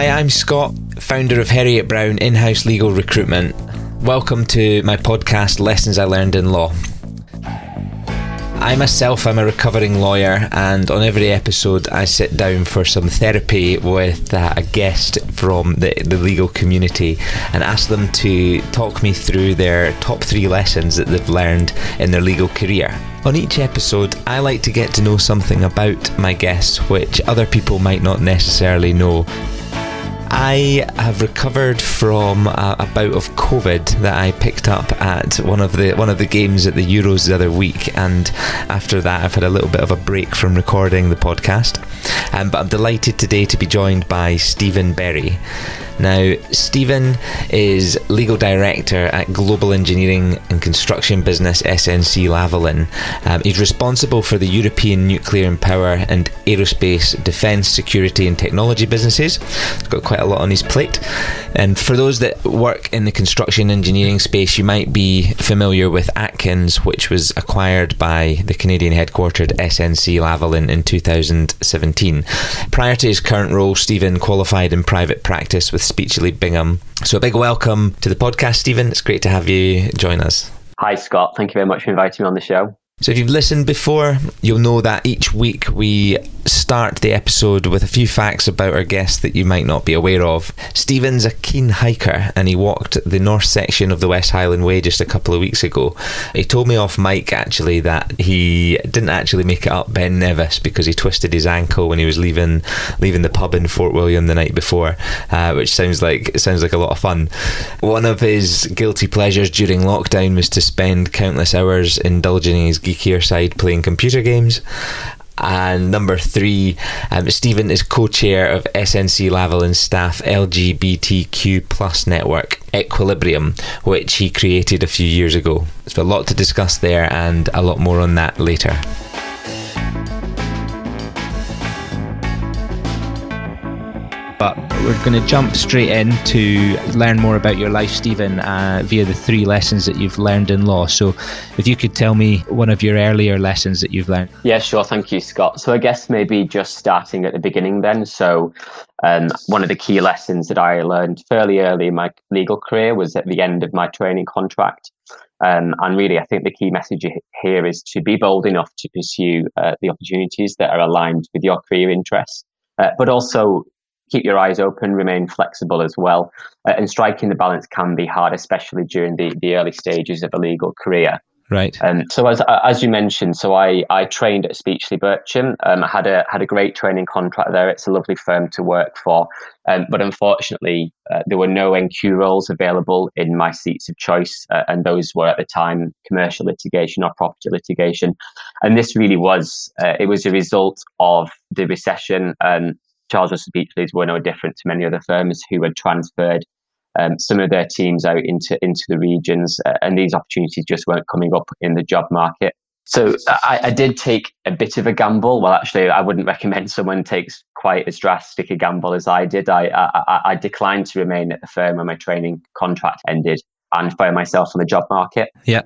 Hi, I'm Scott, founder of Heriot Brown in house legal recruitment. Welcome to my podcast, Lessons I Learned in Law. I myself am a recovering lawyer, and on every episode, I sit down for some therapy with uh, a guest from the, the legal community and ask them to talk me through their top three lessons that they've learned in their legal career. On each episode, I like to get to know something about my guests which other people might not necessarily know. I have recovered from a, a, bout of COVID that I picked up at one of the one of the games at the Euros the other week, and after that, I've had a little bit of a break from recording the podcast. Um, but I'm delighted today to be joined by Stephen Berry. Now, Stephen is legal director at global engineering and construction business SNC Lavalin. Um, he's responsible for the European nuclear and power and aerospace, defence, security, and technology businesses. He's got quite a lot on his plate. And for those that work in the construction engineering space, you might be familiar with Atkins, which was acquired by the Canadian headquartered SNC Lavalin in 2017. Prior to his current role, Stephen qualified in private practice with Speechly Bircham. So a big welcome to the podcast, Stephen. It's great to have you join us. Hi, Scott. Thank you very much for inviting me on the show. So, if you've listened before, you'll know that each week we start the episode with a few facts about our guest that you might not be aware of. Stephen's a keen hiker and he walked the north section of the West Highland Way just a couple of weeks ago. He told me off mic actually that he didn't actually make it up Ben Nevis because he twisted his ankle when he was leaving leaving the pub in Fort William the night before, uh, which sounds like sounds like a lot of fun. One of his guilty pleasures during lockdown was to spend countless hours indulging in his geekier side playing computer games. And number three, um, Stephen is co-chair of SNC Lavalin staff LGBTQ plus network Equilibrium, which he created a few years ago. So a lot to discuss there, and a lot more on that later. But we're going to jump straight in to learn more about your life, Stephen, uh, via the three lessons that you've learned in law. So, if you could tell me one of your earlier lessons that you've learned. Yeah, sure. Thank you, Scott. So, I guess maybe just starting at the beginning then. So, um, one of the key lessons that I learned fairly early in my legal career was at the end of my training contract. Um, and really, I think the key message here is to be bold enough to pursue uh, the opportunities that are aligned with your career interests. Uh, but also keep your eyes open, remain flexible as well. Uh, and striking the balance can be hard, especially during the, the early stages of a legal career. Right. Um, so as as you mentioned, so I, I trained at Speechly Bircham. Um, I had a had a great training contract there. It's a lovely firm to work for, um, but unfortunately, uh, there were no NQ roles available in my seats of choice, uh, and those were at the time commercial litigation or property litigation. And this really was uh, it was a result of the recession. and. Charles Russell Speechleys were no different to many other firms who had transferred um, some of their teams out into into the regions, uh, and these opportunities just weren't coming up in the job market. So I, I, did take a bit of a gamble. Well, actually, I wouldn't recommend someone takes quite as drastic a gamble as I did. I, I, I declined to remain at the firm when my training contract ended and found myself on the job market. Yeah.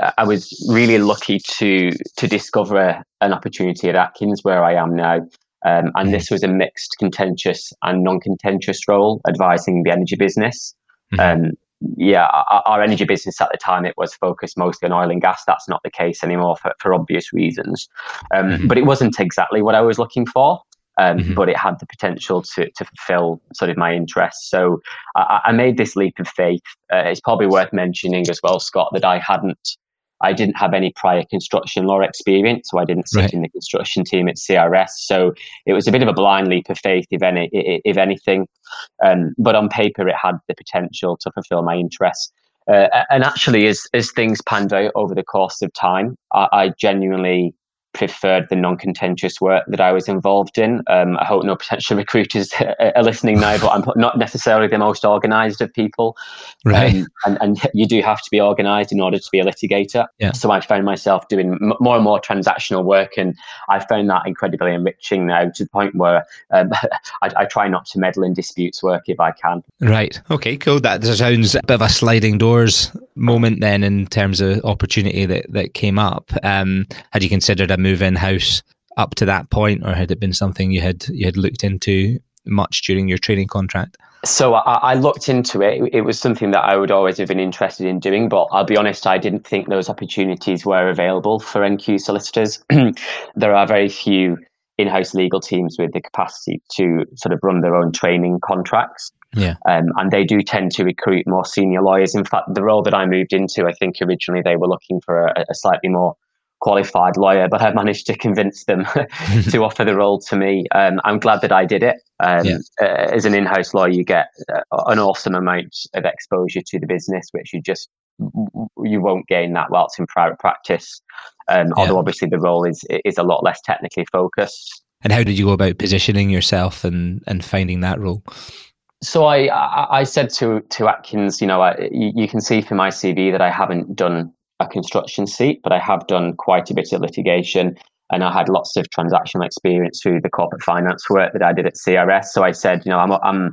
Uh, I was really lucky to to discover an opportunity at Atkins, where I am now, um, and this was a mixed contentious and non-contentious role advising the energy business. Mm-hmm. Um, yeah, our, our, energy business at the time, it was focused mostly on oil and gas. That's not the case anymore for, for obvious reasons. Um, mm-hmm. But it wasn't exactly what I was looking for. Um, mm-hmm. But it had the potential to, to fulfill sort of my interests. So I, I made this leap of faith. Uh, it's probably worth mentioning as well, Scott, that I hadn't I didn't have any prior construction law experience, so I didn't sit right. in the construction team at CRS. So it was a bit of a blind leap of faith, if any, if anything. Um, but on paper, it had the potential to fulfil my interests. Uh, and actually, as as things panned out over the course of time, I, I genuinely preferred the non-contentious work that I was involved in. Um, I hope no potential recruiters are listening now, but I'm not necessarily the most organised of people. Right. Um, and, and you do have to be organised in order to be a litigator. Yeah. So I found myself doing m- more and more transactional work, and I found that incredibly enriching now to the point where um, I, I, try not to meddle in disputes work if I can. Right. Okay. Cool. That sounds a bit of a sliding doors moment then in terms of opportunity that that came up. Um, had you considered a move in house up to that point, or had it been something you had you had looked into much during your training contract? So I, I, looked into it. It was something that I would always have been interested in doing, but I'll be honest, I didn't think those opportunities were available for NQ solicitors. there are very few in-house legal teams with the capacity to sort of run their own training contracts. Yeah. Um, and they do tend to recruit more senior lawyers. In fact, the role that I moved into, I think originally they were looking for a, a slightly more qualified lawyer, but I managed to convince them to offer the role to me. Um, I'm glad that I did it. Um, yeah. uh, as an in-house lawyer, you get uh, an awesome amount of exposure to the business, which you just you won't gain that whilst in private practice. Um, yeah. Although obviously the role is is a lot less technically focused. And how did you go about positioning yourself and and finding that role? So I, I, said to to Atkins, you know, I, you, can see from my CV that I haven't done a construction seat, but I have done quite a bit of litigation, and I had lots of transactional experience through the corporate finance work that I did at CRS. So I said, you know, I'm I'm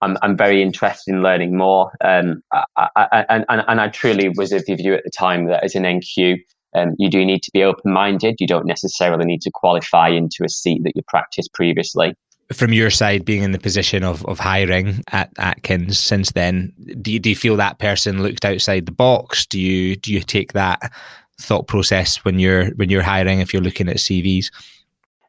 I'm, I'm very interested in learning more, um, I, I, and, and and I truly was of the view at the time that as an NQ. Um, you do need to be open minded. You don't necessarily need to qualify into a seat that you practiced previously from your side being in the position of, of hiring at Atkins since then, do you, do you feel that person looked outside the box? Do you do you take that thought process when you're when you're hiring if you're looking at CVs?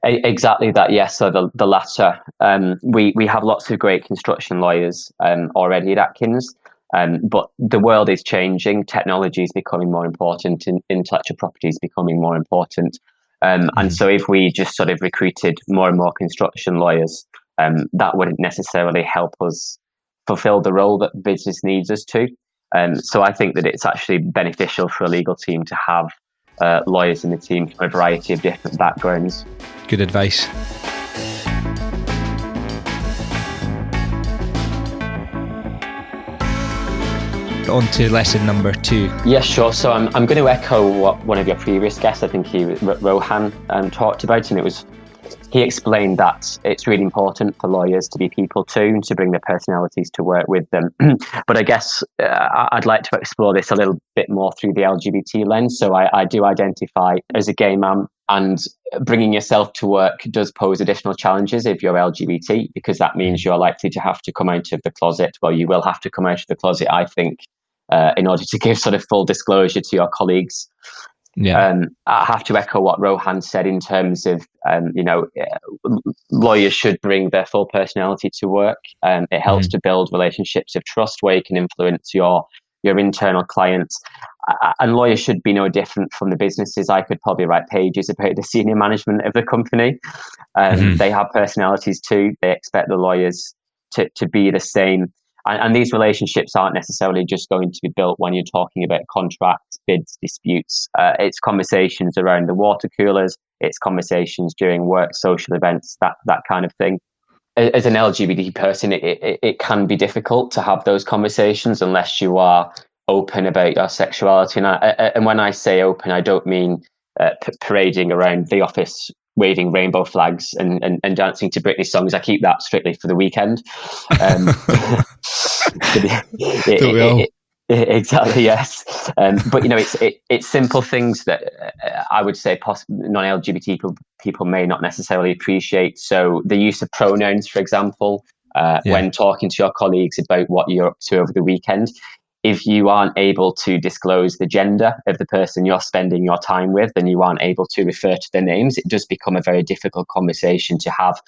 Exactly that, yes. So the the latter. Um, we we have lots of great construction lawyers um, already at Atkins, um, but the world is changing. Technology is becoming more important, and intellectual property is becoming more important. Um, and mm. so if we just sort of recruited more and more construction lawyers, um, that wouldn't necessarily help us fulfill the role that business needs us to. Um, so I think that it's actually beneficial for a legal team to have uh, lawyers in the team from a variety of different backgrounds. Good advice. On to lesson number two. Yes, sure. So I'm, I'm going to echo what one of your previous guests, I think he Rohan, um, talked about, and it was he explained that it's really important for lawyers to be people too and to bring their personalities to work with them. but I guess uh, I'd like to explore this a little bit more through the LGBT lens. So I, I do identify as a gay man, and bringing yourself to work does pose additional challenges if you're LGBT because that means you're likely to have to come out of the closet. Well, you will have to come out of the closet, I think, uh, in order to give sort of full disclosure to your colleagues. Yeah. Um, I have to echo what Rohan said in terms of, um, you know, uh, lawyers should bring their full personality to work. Um, it helps mm to build relationships of trust where you can influence your your internal clients. Uh, and lawyers should be no different from the businesses. I could probably write pages about the senior management of the company. Um, mm They have personalities too. They expect the lawyers to, to be the same. And, and, these relationships aren't necessarily just going to be built when you're talking about contracts, bids, disputes. Uh, it's conversations around the water coolers. It's conversations during work, social events, that that kind of thing. As an LGBT person, it, it, it can be difficult to have those conversations unless you are open about your sexuality. And, I, and when I say open, I don't mean uh, p- parading around the office waving rainbow flags and, and, and dancing to Britney songs. I keep that strictly for the weekend. Um, it, it, it, exactly, yes. Um, but you know, it's it's simple things that uh, I would say poss- non-LGBT people, people may not necessarily appreciate. So the use of pronouns, for example, uh, yeah. when talking to your colleagues about what you're up to over the weekend, if you aren't able to disclose the gender of the person you're spending your time with then you aren't able to refer to their names, it does become a very difficult conversation to have.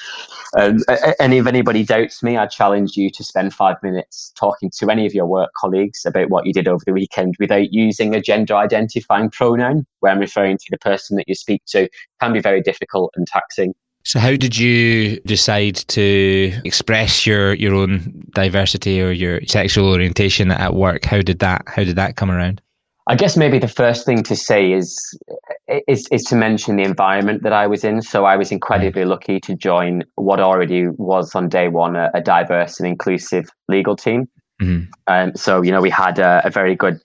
Um, and if anybody doubts me, I challenge you to spend five minutes talking to any of your work colleagues about what you did over the weekend without using a gender identifying pronoun, where I'm referring to the person that you speak to, can be very difficult and taxing. So, how did you decide to express your your own diversity or your sexual orientation at work? How did that How did that come around? I guess maybe the first thing to say is, is is to mention the environment that I was in. So I was incredibly lucky to join what already was on day one a, a diverse and inclusive legal team. Mm-hmm. Um, so you know we had a, a very good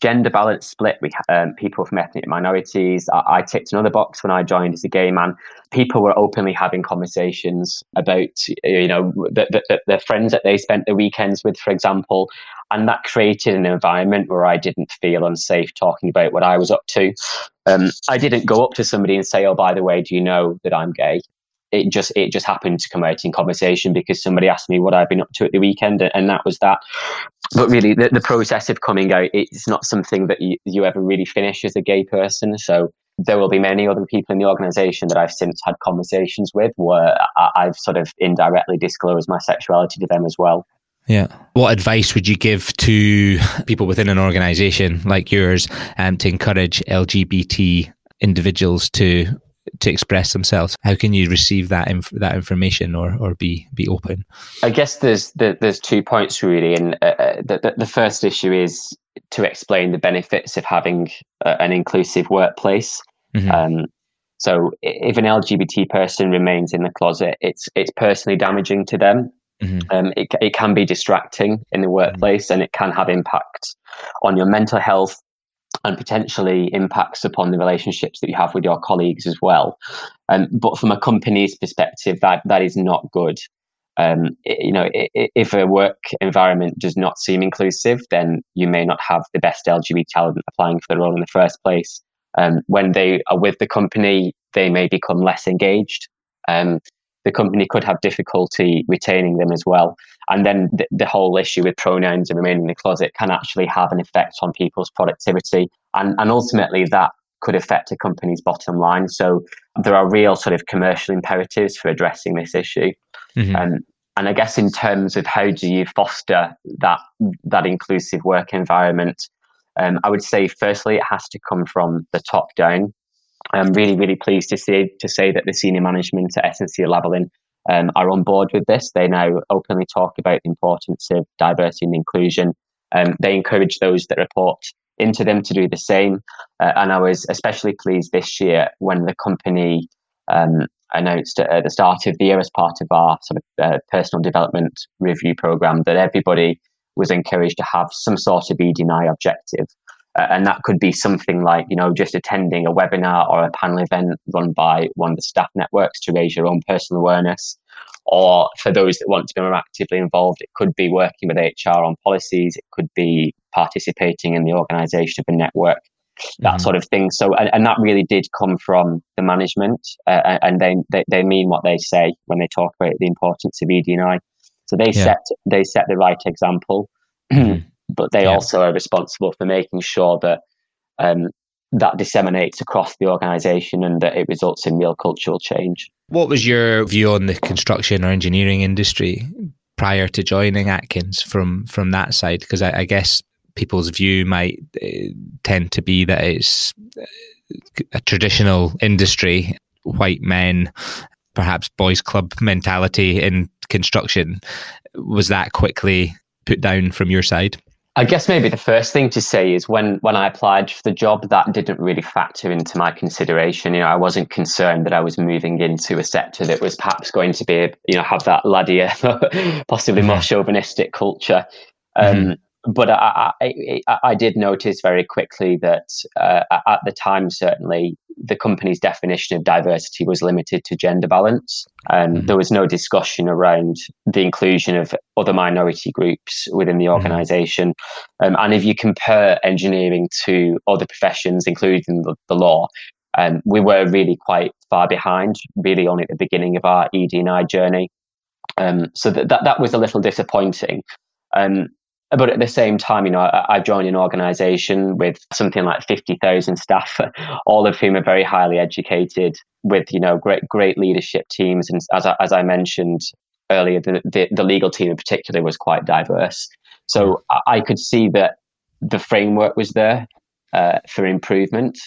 gender balance split. We um, people from ethnic minorities. I, I, ticked another box when I joined as a gay man. People were openly having conversations about you know the, the, the friends that they spent the weekends with, for example, and that created an environment where I didn't feel unsafe talking about what I was up to. Um, I didn't go up to somebody and say, "Oh, by the way, do you know that I'm gay?" it just it just happened to come out in conversation because somebody asked me what I've been up to at the weekend, and that was that. But really, the, the process of coming out it's not something that you, you ever really finish as a gay person. So there will be many other people in the organization that I've since had conversations with where I've sort of indirectly disclosed my sexuality to them as well. Yeah. What advice would you give to people within an organization like yours um, to encourage LGBT individuals to to express themselves? How can you receive that inf- that information or or be be open? I guess there's there's two points really, and uh, uh, the the first issue is to explain the benefits of having a, an inclusive workplace. Mm-hmm. Um, so if an LGBT person remains in the closet, it's it's personally damaging to them. Mm-hmm. Um, it, it can be distracting in the workplace mm-hmm. and it can have impacts on your mental health and potentially impacts upon the relationships that you have with your colleagues as well. Um, but from a company's perspective, that that is not good. Um, you know, if a work environment does not seem inclusive, then you may not have the best LGBT talent applying for the role in the first place. Um, when they are with the company, they may become less engaged. Um, the company could have difficulty retaining them as well. And then the, the, whole issue with pronouns and remaining in the closet can actually have an effect on people's productivity. And, and ultimately, that could affect a company's bottom line. So there are real sort of commercial imperatives for addressing this issue. Mm-hmm. Um, and I guess in terms of how do you foster that that inclusive work environment, um, I would say firstly it has to come from the top down. I'm really, really pleased to see to say that the senior management at SNC-Lavalin um, are on board with this. They now openly talk about the importance of diversity and inclusion. Um, they encourage those that report into them to do the same. Uh, and I was especially pleased this year when the company um, announced at the start of the year as part of our sort of uh, personal development review program that everybody was encouraged to have some sort of ED&I objective. Uh, and that could be something like, you know, just attending a webinar or a panel event run by one of the staff networks to raise your own personal awareness. Or for those that want to be more actively involved, it could be working with HR on policies. It could be participating in the organisation of a network, that mm-hmm. sort of thing. So, and, and, that really did come from the management, uh, and they, they, they mean what they say when they talk about the importance of ED&I. So they yeah. set they set the right example. Mm-hmm but they yeah. also are responsible for making sure that um, that disseminates across the organisation and that it results in real cultural change. What was your view on the construction or engineering industry prior to joining Atkins from from that side? Because I, I, guess people's view might uh, tend to be that it's a traditional industry, white men, perhaps boys' club mentality in construction. Was that quickly put down from your side? I guess maybe the first thing to say is when when I applied for the job, that didn't really factor into my consideration. You know, I wasn't concerned that I was moving into a sector that was perhaps going to be, you know, have that laddier, possibly more mm-hmm. chauvinistic culture. Um, mm-hmm but I, I, I, did notice very quickly that uh, at the time, certainly, the company's definition of diversity was limited to gender balance. And mm-hmm. there was no discussion around the inclusion of other minority groups within the organization. Mm-hmm. Um, and if you compare engineering to other professions, including the, the law, um, we were really quite far behind, really only at the beginning of our ED&I journey. Um, so that, that, that was a little disappointing. Um, but at the same time, you know, I, I joined an organization with something like 50,000 staff, all of whom are very highly educated with, you know, great, great leadership teams. And as I, as I mentioned earlier, the, the, the legal team in particular was quite diverse. So I, I could see that the framework was there uh, for improvement.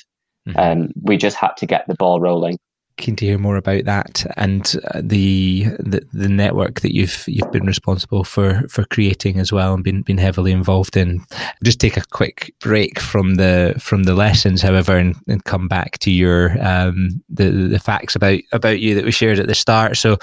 Mm-hmm. Um, we just had to get the ball rolling keen to hear more about that and uh, the, the the network that you've you've been responsible for for creating as well and been been heavily involved in. Just take a quick break from the from the lessons, however, and, and come back to your um, the the facts about about you that we shared at the start. So,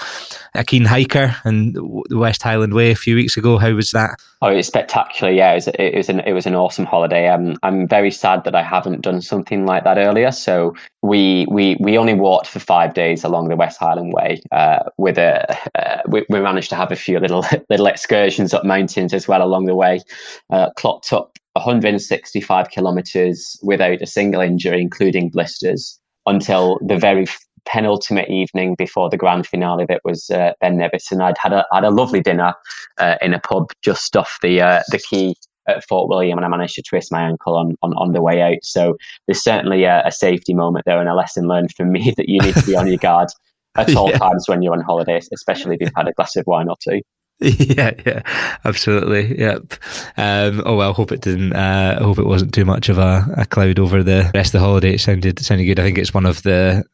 a keen hiker and the West Highland Way a few weeks ago. How was that? Oh, it was spectacular! Yeah, it was, it was an it was an awesome holiday. Um, I'm very sad that I haven't done something like that earlier. So we we we only walked for five days along the West Highland Way. Uh, with a uh, we, we, managed to have a few little little excursions up mountains as well along the way. Uh, clocked up 165 kilometers without a single injury, including blisters, until the very penultimate evening before the grand finale that was uh, Ben Nevis, and I'd had a had a lovely dinner uh, in a pub just off the uh, the quay at Fort William, and I managed to twist my ankle on on, on the way out. So there's certainly a, a safety moment there, and a lesson learned from me that you need to be on your guard at all yeah. times when you're on holidays, especially if you've had a glass of wine or two. Yeah, yeah, absolutely. Yep. Um, oh well, hope it didn't. Uh, hope it wasn't too much of a, a, cloud over the rest of the holiday. It sounded sounded good. I think it's one of the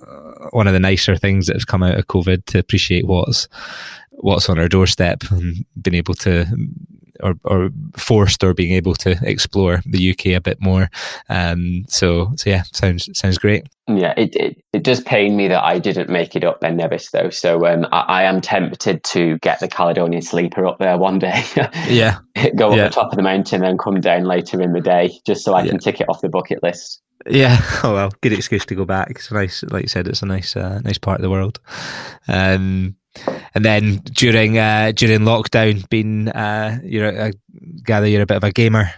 uh, one of the nicer things that has come out of COVID to appreciate what's what's on our doorstep and being able to or, or forced or being able to explore the UK a bit more. Um, so, so yeah, sounds sounds great. Yeah, it, it, it does pain me that I didn't make it up Ben Nevis though. So um, I, I, am tempted to get the Caledonian Sleeper up there one day. yeah, go up yeah. the top of the mountain and come down later in the day, just so I yeah. can tick it off the bucket list. Yeah, oh well, good excuse to go back. It's nice, like you said, it's a nice, uh, nice part of the world. Um, and then during uh, during lockdown, being uh, you know, I gather you're a bit of a gamer.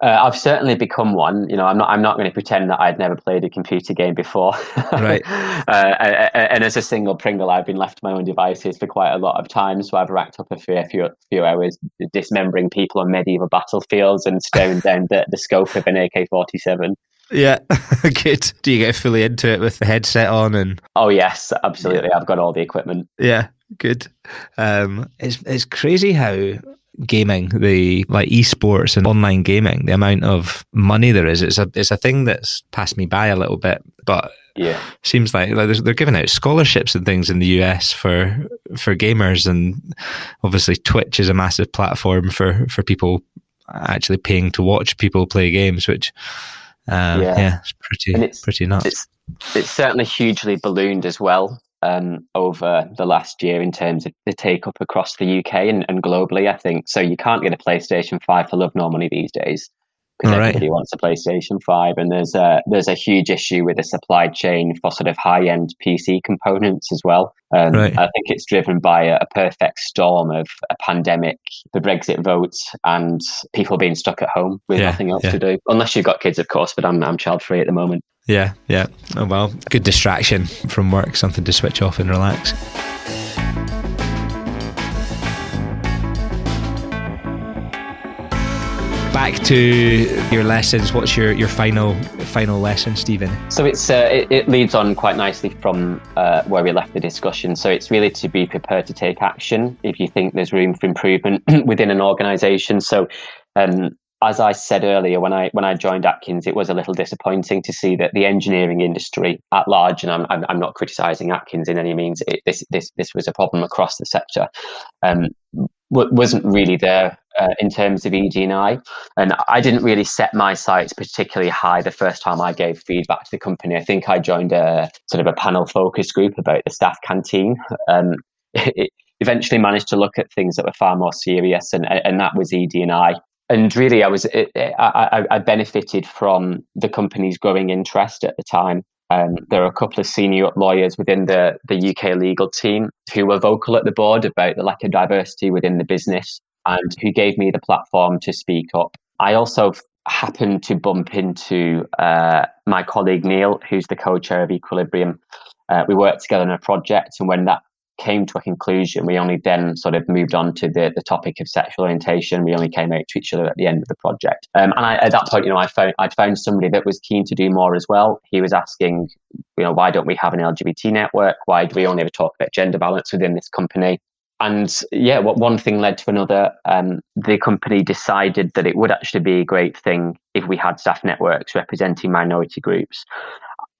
Uh, I've certainly become one. You know, I'm not. I'm not going to pretend that I'd never played a computer game before. Right. uh, and as a single Pringle, I've been left to my own devices for quite a lot of time. So I've racked up a fair few, few hours dismembering people on medieval battlefields and staring down the, the scope of an AK-47. Yeah, good. Do you get fully into it with the headset on and? Oh yes, absolutely. I've got all the equipment. Yeah, good. Um, it's it's crazy how gaming, the like esports and online gaming, the amount of money there is. It's a it's a thing that's passed me by a little bit, but yeah, seems like, like they're giving out scholarships and things in the US for for gamers, and obviously Twitch is a massive platform for for people actually paying to watch people play games, which um, yeah. yeah. it's pretty it's, pretty nuts. It's, it's certainly hugely ballooned as well um, over the last year in terms of the take up across the UK and, and, globally. I think so. You can't get a PlayStation Five for love nor money these days because everybody right. wants a PlayStation Five, and there's a there's a huge issue with the supply chain for sort of high end PC components as well. Um, right. I think it's driven by a, a, perfect storm of a pandemic, the Brexit votes, and people being stuck at home with yeah, nothing else yeah. to do. Unless you've got kids, of course, but I'm I'm child free at the moment. Yeah, yeah. Oh well, good distraction from work, something to switch off and relax. Back to your lessons. What's your, your final final lesson, Stephen? So it's uh, it, it, leads on quite nicely from uh, where we left the discussion. So it's really to be prepared to take action if you think there's room for improvement within an organisation. So um, as I said earlier, when I when I joined Atkins, it was a little disappointing to see that the engineering industry at large, and I'm I'm, I'm not criticising Atkins in any means. It, this this this was a problem across the sector. Um, wasn't really there uh, in terms of ED&I. And I didn't really set my sights particularly high the first time I gave feedback to the company. I think I joined a sort of a panel focus group about the staff canteen. Um, it eventually managed to look at things that were far more serious, and, and that was ED&I. And really, I was I, I benefited from the company's growing interest at the time. Um, there are a couple of senior lawyers within the, the UK legal team who were vocal at the board about the lack of diversity within the business and who gave me the platform to speak up. I also happened to bump into uh, my colleague Neil, who's the co-chair of Equilibrium. Uh, we worked together on a project, and when that came to a conclusion, we only then sort of moved on to the, the topic of sexual orientation. We only came out to each other at the end of the project. Um, and I, at that point, you know, I found I'd found somebody that was keen to do more as well. He was asking, you know, why don't we have an LGBT network? Why do we only ever talk about gender balance within this company? And yeah, what one thing led to another. Um, the company decided that it would actually be a great thing if we had staff networks representing minority groups.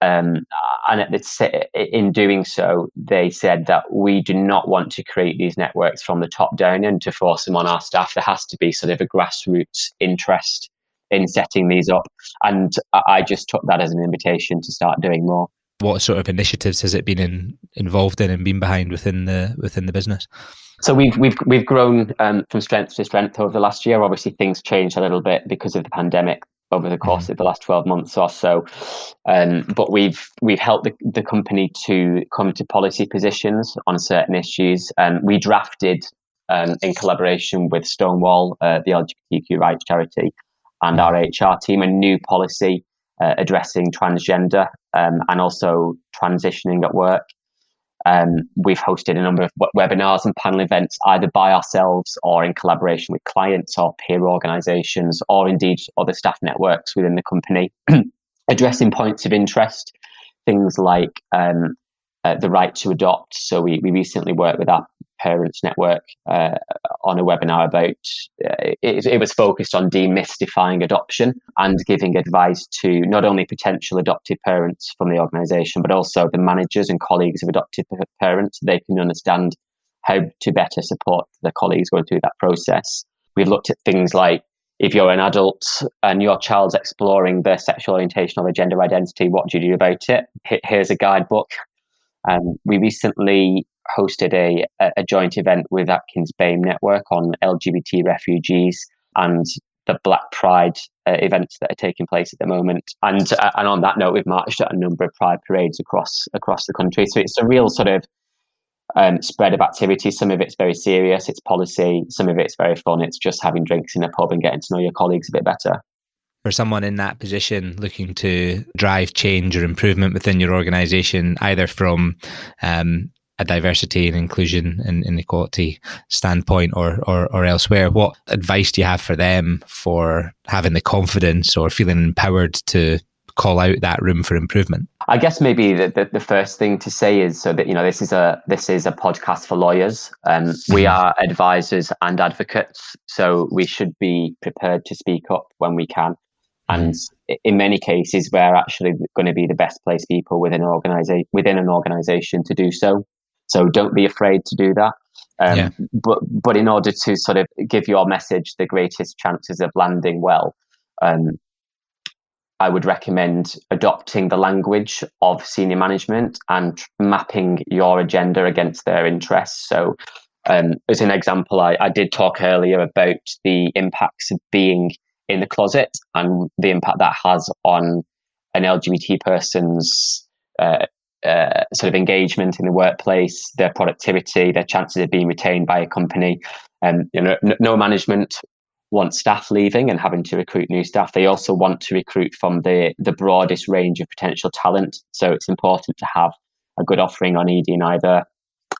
Um, and at the, in doing so, they said that we do not want to create these networks from the top down and to force them on our staff. There has to be sort of a grassroots interest in setting these up. And I just took that as an invitation to start doing more. What sort of initiatives has it been in, involved in and been behind within the within the business? So we've we've we've grown um, from strength to strength over the last year. Obviously, things changed a little bit because of the pandemic over the course mm. of the last 12 months or so. Um, but we've we've helped the, the company to come to policy positions on certain issues. And um, we drafted, um, in collaboration with Stonewall, uh, the LGBTQ rights charity, and our HR team, a new policy uh, addressing transgender um, and also transitioning at work. Um, we've hosted a number of webinars and panel events, either by ourselves or in collaboration with clients or peer organisations, or indeed other staff networks within the company, addressing points of interest, things like um, uh, the right to adopt. So we, we recently worked with our parents network uh, on a webinar about uh, it, it, was focused on demystifying adoption and giving advice to not only potential adoptive parents from the organization but also the managers and colleagues of adoptive parents they can understand how to better support the colleagues going through that process we've looked at things like if you're an adult and your child's exploring their sexual orientation or their gender identity, what do you do about it? Here's a guidebook. Um, we recently hosted a, a joint event with Atkins BAME Network on LGBT refugees and the Black Pride uh, events that are taking place at the moment. And uh, and on that note, we've marched at a number of Pride parades across across the country. So it's a real sort of um, spread of activity. Some of it's very serious, it's policy. Some of it's very fun. It's just having drinks in a pub and getting to know your colleagues a bit better. For someone in that position looking to drive change or improvement within your organization, either from um, a diversity and inclusion and inequality standpoint or, or, or elsewhere, what advice do you have for them for having the confidence or feeling empowered to call out that room for improvement? I guess maybe the, the, the, first thing to say is so that you know this is a this is a podcast for lawyers. Um, we mm-hmm. are advisors and advocates, so we should be prepared to speak up when we can. And mm-hmm. in many cases, we're actually going to be the best placed people within an organization within an organization to do so. So don't be afraid to do that. Um, yeah. But but in order to sort of give your message the greatest chances of landing well, um, I would recommend adopting the language of senior management and mapping your agenda against their interests. So, um, as an example, I, I, did talk earlier about the impacts of being in the closet and the impact that has on an LGBT person's uh, uh, sort of engagement in the workplace, their productivity, their chances of being retained by a company. Um, you know, no management wants staff leaving and having to recruit new staff. They also want to recruit from the, the broadest range of potential talent. So it's important to have a good offering on ED and either.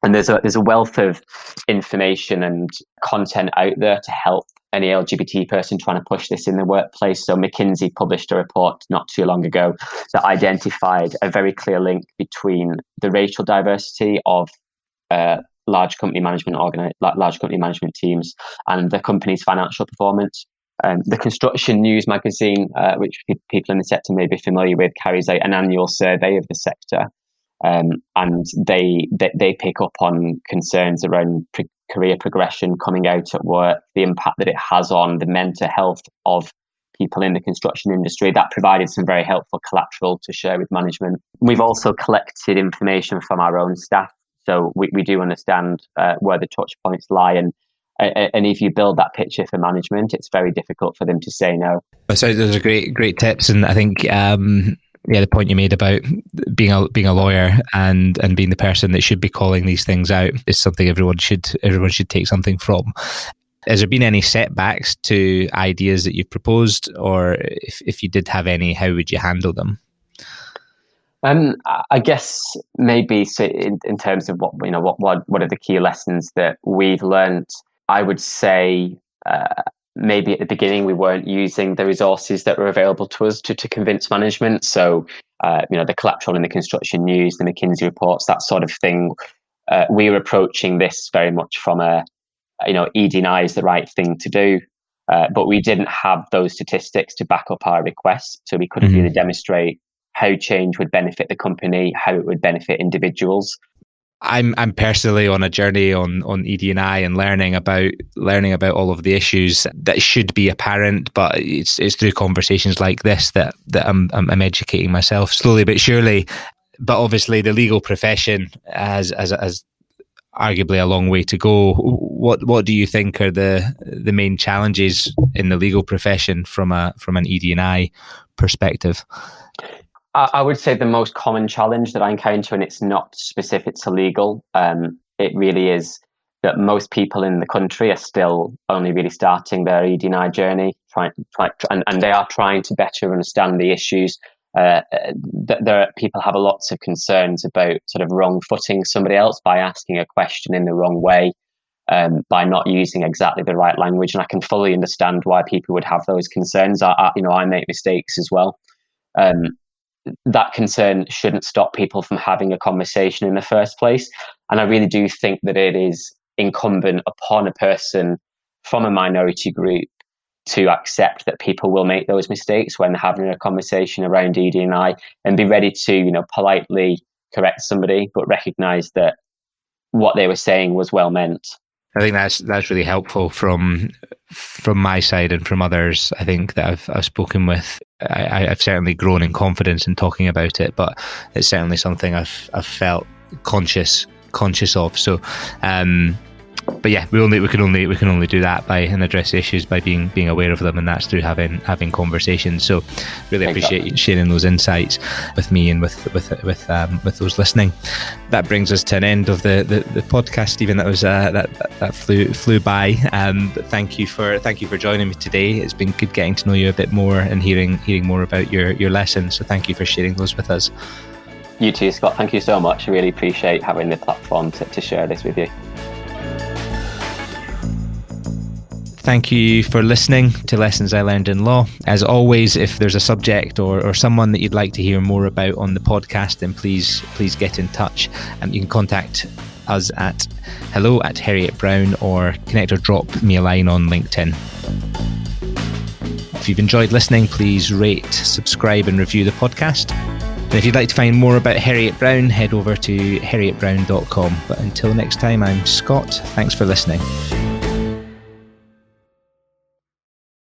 And there's a there's a wealth of information and content out there to help any LGBT person trying to push this in the workplace. So McKinsey published a report not too long ago that identified a very clear link between the racial diversity of uh, large company management organi- large company management teams and the company's financial performance. Um, the Construction News magazine, uh, which people in the sector may be familiar with, carries out an annual survey of the sector, um, and they, they, they pick up on concerns around pre- career progression, coming out at work, the impact that it has on the mental health of people in the construction industry. That provided some very helpful collateral to share with management. We've also collected information from our own staff so we, we do understand uh, where the touch points lie. And and if you build that picture for management, it's very difficult for them to say no. So those are great, great tips, and I think um, yeah, the point you made about being a being a lawyer and and being the person that should be calling these things out is something everyone should everyone should take something from. Has there been any setbacks to ideas that you've proposed, or if if you did have any, how would you handle them? Um, I guess maybe so in, in terms of what you know, what what what are the key lessons that we've learned? I would say uh, maybe at the beginning we weren't using the resources that were available to us to, to convince management. So uh, you know, the collateral in the construction news, the McKinsey reports, that sort of thing. Uh, we were approaching this very much from a you know, ED&I is the right thing to do. Uh, but we didn't have those statistics to back up our requests, so we couldn't mm-hmm. really demonstrate how change would benefit the company, how it would benefit individuals. I'm I'm personally on a journey on on ED&I and learning about learning about all of the issues that should be apparent, but it's it's through conversations like this that that I'm I'm, I'm educating myself slowly but surely. But obviously, the legal profession has has has arguably a long way to go. What what do you think are the the main challenges in the legal profession from a from an ED&I perspective? I would say the most common challenge that I encounter, and it's not specific to legal, um, it really is that most people in the country are still only really starting their ED&I journey, trying, try, and, and they are trying to better understand the issues. uh, th- there are, people have a lots of concerns about sort of wrong footing somebody else by asking a question in the wrong way, um, by not using exactly the right language, and I can fully understand why people would have those concerns. I, I you know, I make mistakes as well. Um, that concern shouldn't stop people from having a conversation in the first place, and I really do think that it is incumbent upon a person from a minority group to accept that people will make those mistakes when having a conversation around ED&I and be ready to, you know, politely correct somebody, but recognize that what they were saying was well meant. I think that's that's really helpful from from my side and from others. I think that I've I've spoken with. I, have certainly grown in confidence in talking about it, but it's certainly something I've I've felt conscious conscious of. So, um, but yeah, we only we can only we can only do that by and address issues by being being aware of them, and that's through having having conversations. So, really appreciate you sharing those insights with me and with with with um, with those listening. That brings us to an end of the the, the podcast, Stephen. That was uh, that, that flew flew by. Um, but thank you for thank you for joining me today. It's been good getting to know you a bit more and hearing hearing more about your your lessons. So, thank you for sharing those with us. You too, Scott. Thank you so much. I really appreciate having the platform to, to share this with you. Thank you for listening to Lessons I Learned in Law. As always, if there's a subject or, or someone that you'd like to hear more about on the podcast, then please please get in touch. And you can contact us at hello at Heriot Brown or connect or drop me a line on LinkedIn. If you've enjoyed listening, please rate, subscribe, and review the podcast. And if you'd like to find more about Heriot Brown, head over to heriotbrown.com. But until next time, I'm Scott. Thanks for listening.